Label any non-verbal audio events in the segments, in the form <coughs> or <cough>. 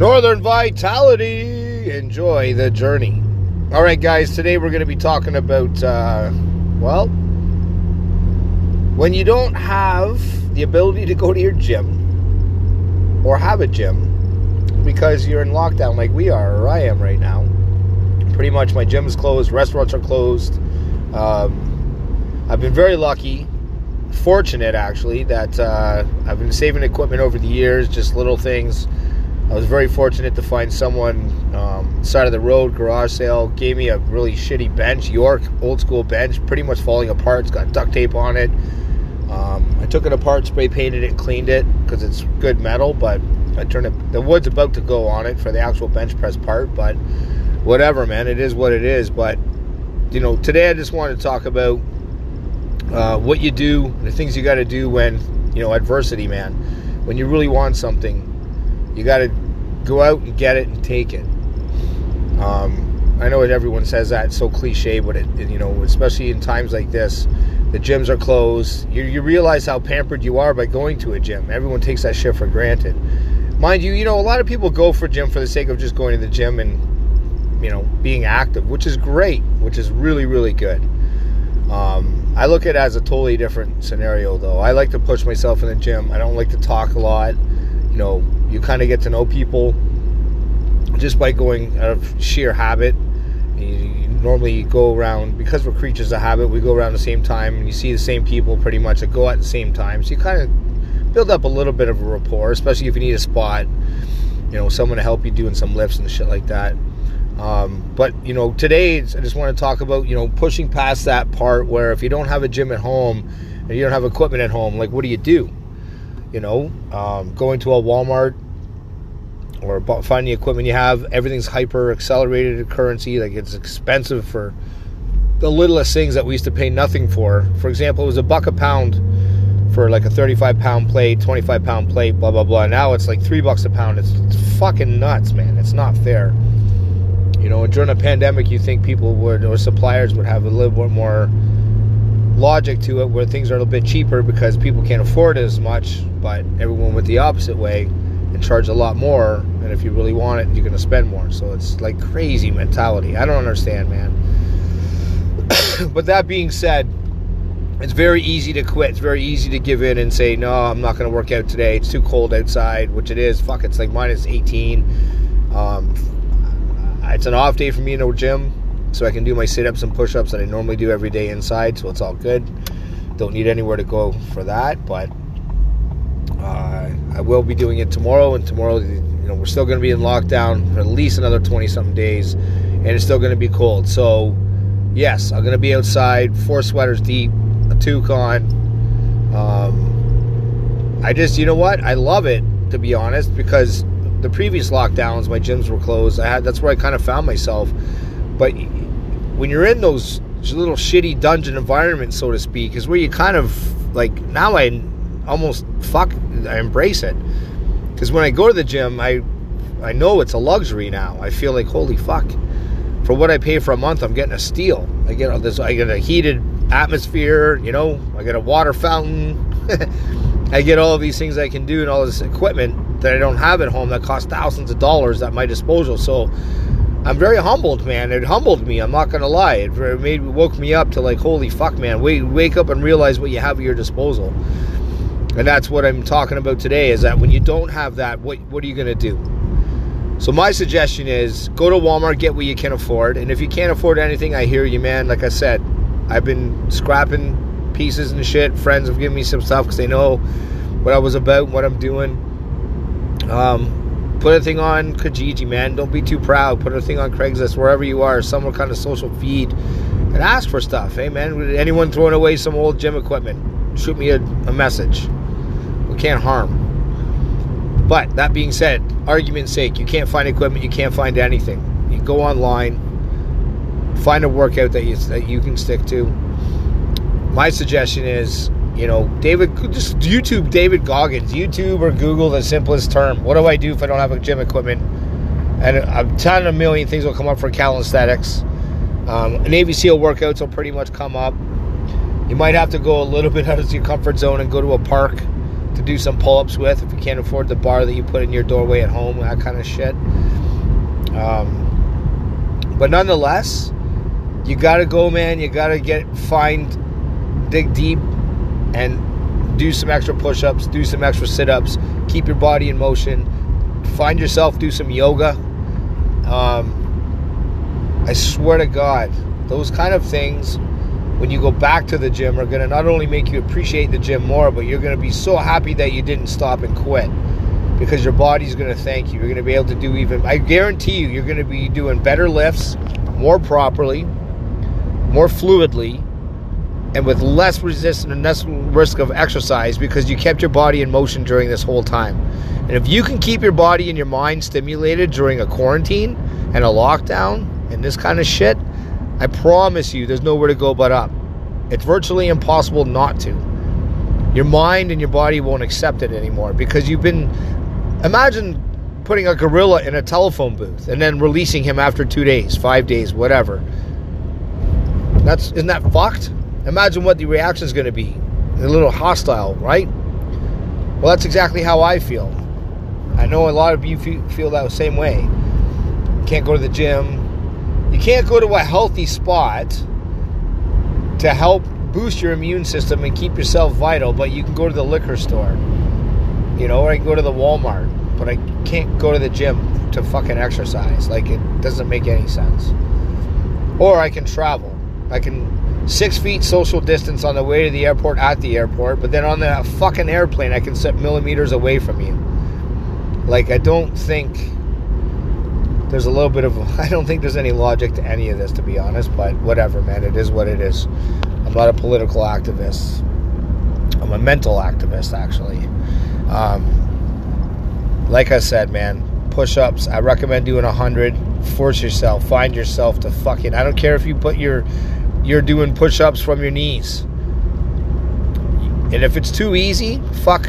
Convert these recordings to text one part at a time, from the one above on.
Northern Vitality. Enjoy the journey. All right, guys, today we're going to be talking about, uh, well, when you don't have the ability to go to your gym or have a gym because you're in lockdown like we are or I am right now. Pretty much my gym is closed, restaurants are closed. Um, I've been very lucky, fortunate actually, that uh, I've been saving equipment over the years, just little things. I was very fortunate to find someone um, side of the road garage sale gave me a really shitty bench, York old school bench, pretty much falling apart. It's got duct tape on it. Um, I took it apart, spray painted it, cleaned it because it's good metal, but I turned it. The wood's about to go on it for the actual bench press part, but whatever, man. It is what it is. But you know, today I just wanted to talk about uh, what you do, the things you got to do when you know adversity, man. When you really want something, you got to go out and get it and take it. Um, I know everyone says that it's so cliche, but it, it, you know, especially in times like this, the gyms are closed. You, you realize how pampered you are by going to a gym. Everyone takes that shit for granted. Mind you, you know, a lot of people go for gym for the sake of just going to the gym and, you know, being active, which is great, which is really, really good. Um, I look at it as a totally different scenario, though. I like to push myself in the gym. I don't like to talk a lot. You know, you kind of get to know people just by going out of sheer habit. You, normally go around because we're creatures of habit. We go around the same time, and you see the same people pretty much that go at the same time. So you kind of build up a little bit of a rapport, especially if you need a spot. You know, someone to help you doing some lifts and shit like that. Um, but you know, today I just want to talk about you know pushing past that part where if you don't have a gym at home and you don't have equipment at home, like what do you do? You know, um, going to a Walmart or finding the equipment you have. Everything's hyper accelerated currency. Like it's expensive for the littlest things that we used to pay nothing for. For example, it was a buck a pound for like a 35 pound plate, 25 pound plate, blah blah blah. Now it's like three bucks a pound. It's, it's fucking nuts, man. It's not fair. You know, during a pandemic, you think people would or suppliers would have a little bit more logic to it, where things are a little bit cheaper because people can't afford it as much. But everyone went the opposite way and charge a lot more. And if you really want it, you're going to spend more. So it's like crazy mentality. I don't understand, man. <coughs> but that being said, it's very easy to quit. It's very easy to give in and say, no, I'm not going to work out today. It's too cold outside, which it is. Fuck, it's like minus 18. Um, it's an off day for me in the gym, so I can do my sit ups and push ups that I normally do every day inside, so it's all good. Don't need anywhere to go for that, but uh, I will be doing it tomorrow, and tomorrow, you know, we're still going to be in lockdown for at least another 20 something days, and it's still going to be cold. So, yes, I'm going to be outside, four sweaters deep, a toucan. Um, I just, you know what? I love it, to be honest, because the previous lockdowns, my gyms were closed. I had that's where I kind of found myself. But when you're in those little shitty dungeon environments, so to speak, is where you kind of like now I almost fuck I embrace it because when I go to the gym, I I know it's a luxury now. I feel like holy fuck, for what I pay for a month, I'm getting a steal. I get all this, I get a heated atmosphere. You know, I get a water fountain. <laughs> I get all these things I can do and all this equipment that I don't have at home that costs thousands of dollars at my disposal. So I'm very humbled, man. It humbled me. I'm not gonna lie. It made woke me up to like, holy fuck, man. Wake wake up and realize what you have at your disposal. And that's what I'm talking about today. Is that when you don't have that, what what are you gonna do? So my suggestion is go to Walmart, get what you can afford, and if you can't afford anything, I hear you, man. Like I said, I've been scrapping pieces and shit. Friends have given me some stuff because they know what I was about, what I'm doing. Um, put a thing on Kijiji, man. Don't be too proud. Put a thing on Craigslist, wherever you are, some kind of social feed, and ask for stuff. Hey, man, anyone throwing away some old gym equipment? Shoot me a, a message. We can't harm. But that being said, argument's sake, you can't find equipment, you can't find anything. You go online, find a workout that you that you can stick to my suggestion is, you know, David, just YouTube David Goggins, YouTube or Google the simplest term. What do I do if I don't have a gym equipment? And a ton of million things will come up for calisthenics. Um, Navy SEAL workouts will pretty much come up. You might have to go a little <laughs> bit out of your comfort zone and go to a park to do some pull-ups with if you can't afford the bar that you put in your doorway at home, that kind of shit. Um, but nonetheless, you gotta go, man. You gotta get find, dig deep, and do some extra push-ups, do some extra sit-ups, keep your body in motion. Find yourself, do some yoga. Um, I swear to God, those kind of things when you go back to the gym are going to not only make you appreciate the gym more, but you're going to be so happy that you didn't stop and quit because your body's going to thank you. You're going to be able to do even, I guarantee you, you're going to be doing better lifts more properly, more fluidly, and with less resistance and less risk of exercise because you kept your body in motion during this whole time. And if you can keep your body and your mind stimulated during a quarantine and a lockdown and this kind of shit, I promise you, there's nowhere to go but up. It's virtually impossible not to. Your mind and your body won't accept it anymore because you've been. Imagine putting a gorilla in a telephone booth and then releasing him after two days, five days, whatever. That's isn't that fucked? Imagine what the reaction is going to be. A little hostile, right? Well, that's exactly how I feel. I know a lot of you feel that same way. can't go to the gym, you can't go to a healthy spot to help boost your immune system and keep yourself vital, but you can go to the liquor store. You know, or I can go to the Walmart, but I can't go to the gym to fucking exercise. Like it doesn't make any sense. Or I can travel. I can six feet social distance on the way to the airport at the airport, but then on the fucking airplane I can sit millimeters away from you. Like I don't think there's a little bit of <laughs> I don't think there's any logic to any of this to be honest, but whatever, man. It is what it is. I'm not a political activist. I'm a mental activist, actually. Um, like I said, man, push-ups. I recommend doing a hundred. Force yourself. Find yourself to fucking. I don't care if you put your you're doing push-ups from your knees. And if it's too easy, fuck,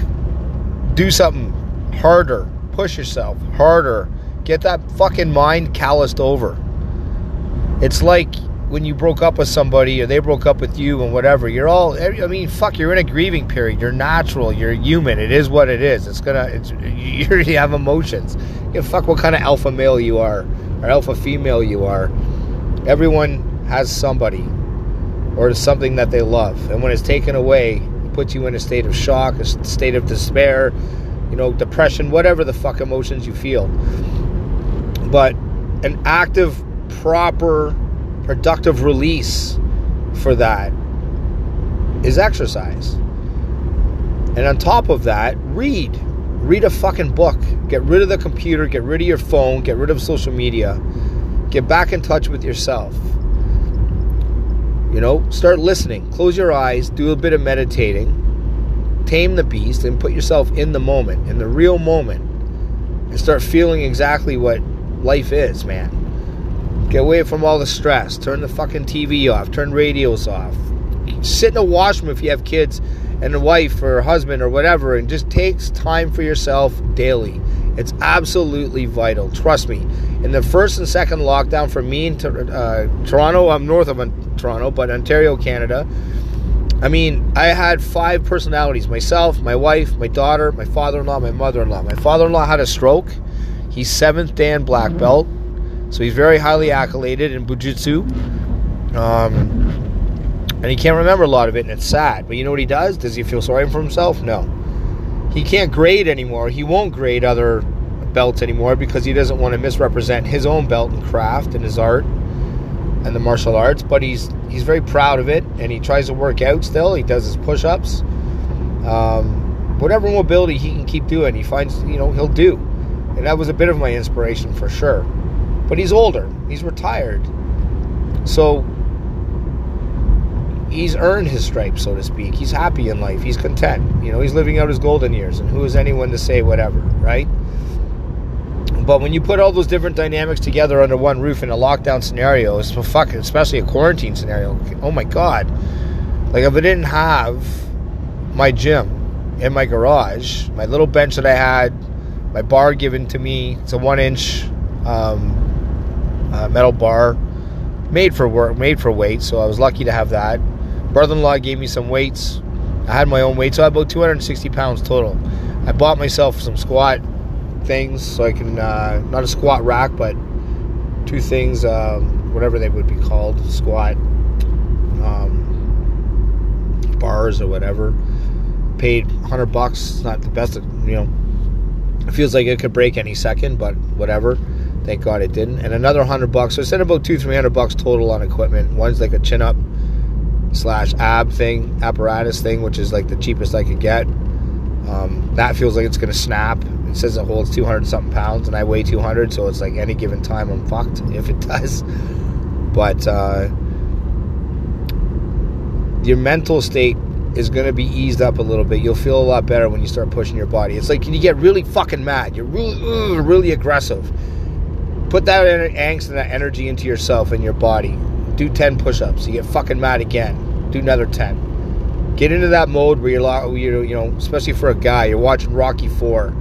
do something harder. Push yourself harder Get that fucking mind calloused over. It's like when you broke up with somebody or they broke up with you and whatever. You're all, I mean, fuck, you're in a grieving period. You're natural. You're human. It is what it is. It's gonna, it's, <laughs> you already have emotions. You fuck what kind of alpha male you are or alpha female you are. Everyone has somebody or something that they love. And when it's taken away, it puts you in a state of shock, a state of despair, you know, depression, whatever the fuck emotions you feel. But an active, proper, productive release for that is exercise. And on top of that, read. Read a fucking book. Get rid of the computer, get rid of your phone, get rid of social media. Get back in touch with yourself. You know, start listening. Close your eyes, do a bit of meditating, tame the beast, and put yourself in the moment, in the real moment, and start feeling exactly what life is, man. Get away from all the stress. Turn the fucking TV off. Turn radios off. Sit in a washroom if you have kids and a wife or a husband or whatever, and just takes time for yourself daily. It's absolutely vital. Trust me. In the first and second lockdown for me in uh, Toronto, I'm north of Toronto, but Ontario, Canada. I mean, I had five personalities myself, my wife, my daughter, my father in law, my mother in law. My father in law had a stroke He's seventh Dan black belt, so he's very highly accoladed in Bujutsu. Um, and he can't remember a lot of it, and it's sad. But you know what he does? Does he feel sorry for himself? No. He can't grade anymore. He won't grade other belts anymore because he doesn't want to misrepresent his own belt and craft and his art and the martial arts. But he's he's very proud of it, and he tries to work out still. He does his push-ups. Um, whatever mobility he can keep doing, he finds you know he'll do. And that was a bit of my inspiration for sure. But he's older, he's retired. So he's earned his stripes, so to speak. He's happy in life, he's content. You know, he's living out his golden years. And who is anyone to say whatever, right? But when you put all those different dynamics together under one roof in a lockdown scenario, especially a quarantine scenario, oh my God. Like if I didn't have my gym in my garage, my little bench that I had my bar given to me. It's a one inch um, uh, metal bar, made for work, made for weight. So I was lucky to have that. Brother-in-law gave me some weights. I had my own weight, so I had about 260 pounds total. I bought myself some squat things so I can uh, not a squat rack, but two things, um, whatever they would be called, squat um, bars or whatever. Paid 100 bucks. it's Not the best, you know. It feels like it could break any second, but whatever. Thank God it didn't. And another 100 bucks. So I spent about two, 300 bucks total on equipment. One's like a chin up slash ab thing, apparatus thing, which is like the cheapest I could get. Um, that feels like it's going to snap. Says it holds 200 something pounds, and I weigh 200, so it's like any given time I'm fucked <laughs> if it does. But uh, your mental state is going to be eased up a little bit. You'll feel a lot better when you start pushing your body. It's like you get really fucking mad. You're really, really aggressive. Put that angst and that energy into yourself and your body. Do 10 push ups. You get fucking mad again. Do another 10. Get into that mode where you're, you're, you know, especially for a guy, you're watching Rocky 4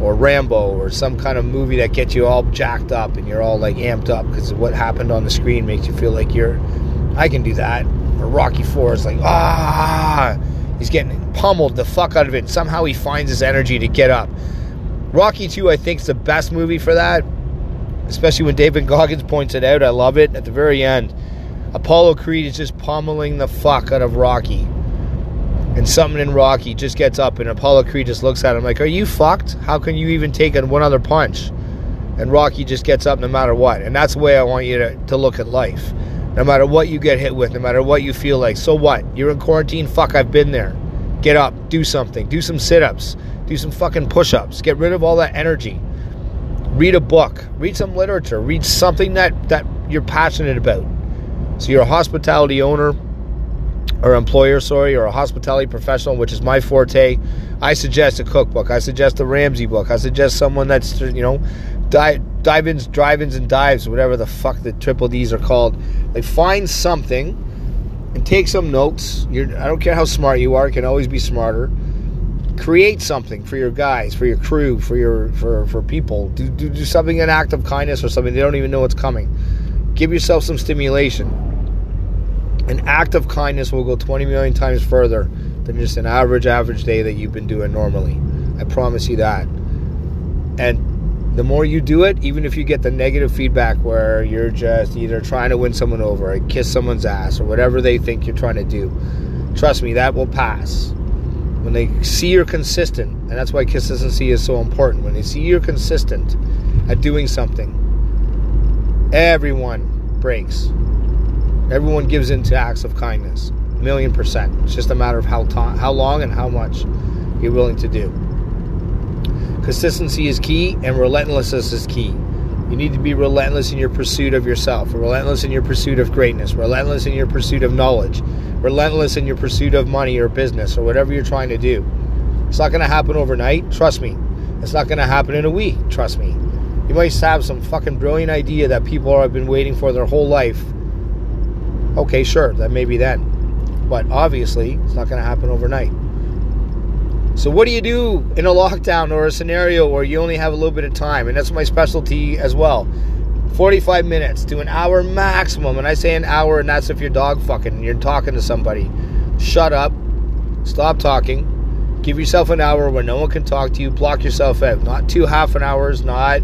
or Rambo or some kind of movie that gets you all jacked up and you're all like amped up because what happened on the screen makes you feel like you're, I can do that. Or Rocky 4 is like, ah, he's getting pummeled the fuck out of it. Somehow he finds his energy to get up. Rocky 2, I think, is the best movie for that, especially when David Goggins points it out. I love it. At the very end, Apollo Creed is just pummeling the fuck out of Rocky and something in Rocky just gets up, and Apollo Creed just looks at him like, "Are you fucked? How can you even take one other punch?" And Rocky just gets up no matter what, and that's the way I want you to, to look at life. No matter what you get hit with, no matter what you feel like, so what? You're in quarantine. Fuck, I've been there. Get up, do something, do some sit-ups, do some fucking push-ups. Get rid of all that energy. Read a book, read some literature, read something that that you're passionate about. So you're a hospitality owner or employer, sorry, or a hospitality professional, which is my forte, I suggest a cookbook. I suggest the Ramsay book. I suggest someone that's, you know, dive, dive ins, drive ins, and dives, whatever the fuck the triple D's are called. Like, find something and take some notes. You're, I don't care how smart you are, you can always be smarter. Create something for your guys, for your crew, for your for, for people. Do, do, do something an act of kindness or something they don't even know what's coming. Give yourself some stimulation an act of kindness will go 20 million times further than just an average, average day that you've been doing normally. I promise you that. And the more you do it, even if you get the negative feedback where you're just either trying to win someone over, or kiss someone's ass, or whatever they think you're trying to do, trust me, that will pass. When they see you're consistent, and that's why consistency is so important, when they see you're consistent at doing something, everyone breaks Everyone gives in to acts of kindness, million percent. It's just a matter of how ta- how long and how much you're willing to do. Consistency is key, and relentlessness is key. You need to be relentless in your pursuit of yourself, relentless in your pursuit of greatness, relentless in your pursuit of knowledge, relentless in your pursuit of money or business or whatever you're trying to do. It's not going to happen overnight, trust me. It's not going to happen in a week, trust me. You might have some fucking brilliant idea that people have been waiting for their whole life Okay, sure, that may be then. But obviously, it's not going to happen overnight. So, what do you do in a lockdown or a scenario where you only have a little bit of time? And that's my specialty as well. 45 minutes to an hour maximum. And I say an hour, and that's if you're dog fucking and you're talking to somebody. Shut up. Stop talking. Give yourself an hour where no one can talk to you. Block yourself out. Not two half an hours, not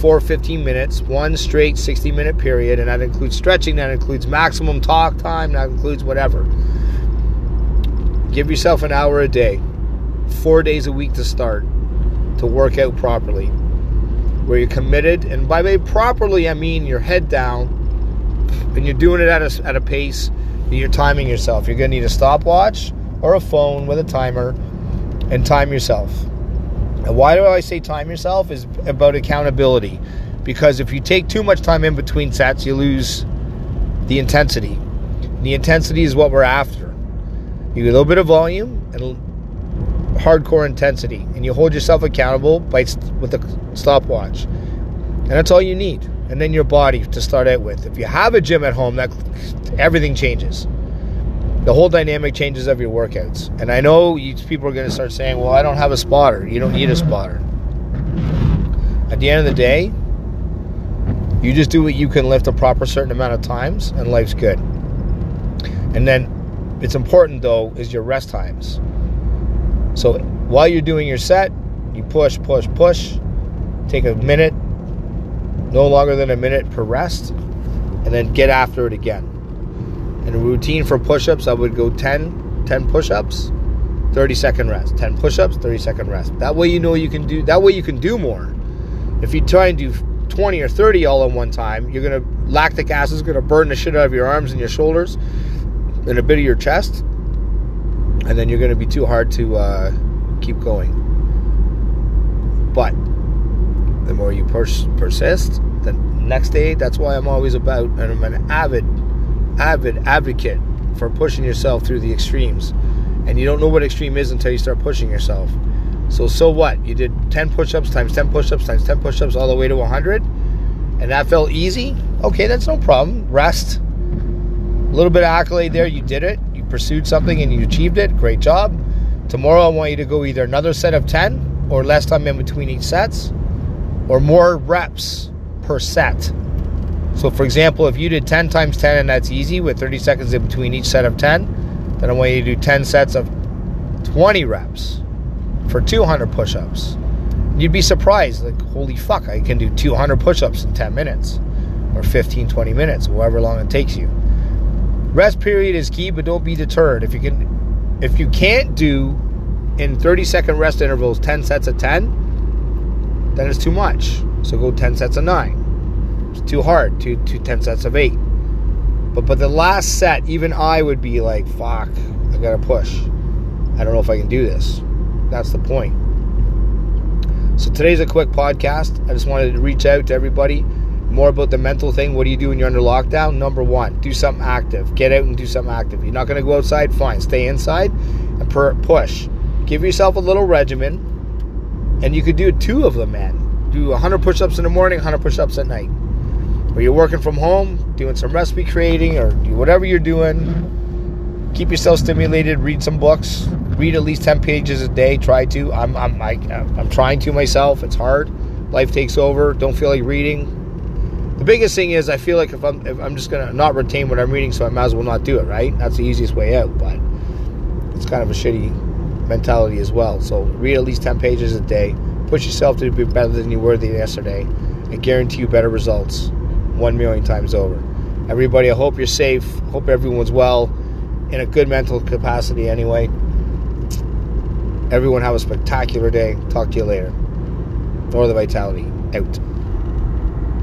for 15 minutes, one straight 60 minute period, and that includes stretching, that includes maximum talk time, that includes whatever. Give yourself an hour a day, four days a week to start, to work out properly. Where you're committed, and by way properly, I mean your head down, and you're doing it at a, at a pace that you're timing yourself. You're going to need a stopwatch or a phone with a timer and time yourself. Why do I say time yourself? Is about accountability. Because if you take too much time in between sets, you lose the intensity. The intensity is what we're after. You get a little bit of volume and hardcore intensity, and you hold yourself accountable by with a stopwatch, and that's all you need. And then your body to start out with. If you have a gym at home, that everything changes the whole dynamic changes of your workouts. And I know you, people are going to start saying, well, I don't have a spotter. You don't need a spotter. At the end of the day, you just do what you can lift a proper certain amount of times, and life's good. And then it's important though is your rest times. So while you're doing your set, you push, push, push. Take a minute, no longer than a minute per rest, and then get after it again. And a routine for push-ups, I would go 10, 10 push-ups, 30 second rest. 10 push-ups, 30 second rest. That way you know you can do that way you can do more. If you try and do 20 or 30 all in one time, you're gonna lactic acid is gonna burn the shit out of your arms and your shoulders and a bit of your chest, and then you're gonna be too hard to uh, keep going. But the more you pers- persist, the next day. That's why I'm always about, and I'm an avid, avid advocate for pushing yourself through the extremes. And you don't know what extreme is until you start pushing yourself. So so what? You did 10 push-ups times 10 push-ups times 10 push-ups all the way to 100, and that felt easy. Okay, that's no problem. Rest. A little bit of accolade there. You did it. You pursued something and you achieved it. Great job. Tomorrow I want you to go either another set of 10 or less time in between each sets or more reps per set. So, for example, if you did 10 times 10 and that's easy with 30 seconds in between each set of 10, then I want you to do 10 sets of 20 reps for 200 push ups. You'd be surprised, like, holy fuck, I can do 200 push ups in 10 minutes or 15, 20 minutes, however long it takes you. Rest period is key, but don't be deterred. If you can, if you can't do in 30 second rest intervals 10 sets of 10, then it's too much. So go 10 sets of 9. Too hard. Two, two 10 sets of 8. But but the last set, even I would be like, fuck, I gotta push. I don't know if I can do this. That's the point. So today's a quick podcast. I just wanted to reach out to everybody more about the mental thing. What do you do when you're under lockdown? Number one, do something active. Get out and do something active. You're not going to go outside? Fine. Stay inside and push. Give yourself a little regimen, and you could do two of them, man. Do 100 push ups in the morning, 100 push ups at night. Or you're working from home, doing some recipe creating, or whatever you're doing. Keep yourself stimulated. Read some books. Read at least 10 pages a day. Try to. I'm, I'm, I, I'm trying to myself. It's hard. Life takes over. Don't feel like reading the biggest thing is I feel like if I'm if I'm just gonna not retain what I'm reading, so I might as well not do it. Right? That's the easiest way out, but it's kind of a shitty mentality as well. So read at least ten pages a day. Push yourself to be better than you were the yesterday. I guarantee you better results, one million times over. Everybody, I hope you're safe. Hope everyone's well, in a good mental capacity. Anyway, everyone have a spectacular day. Talk to you later. Northern Vitality out.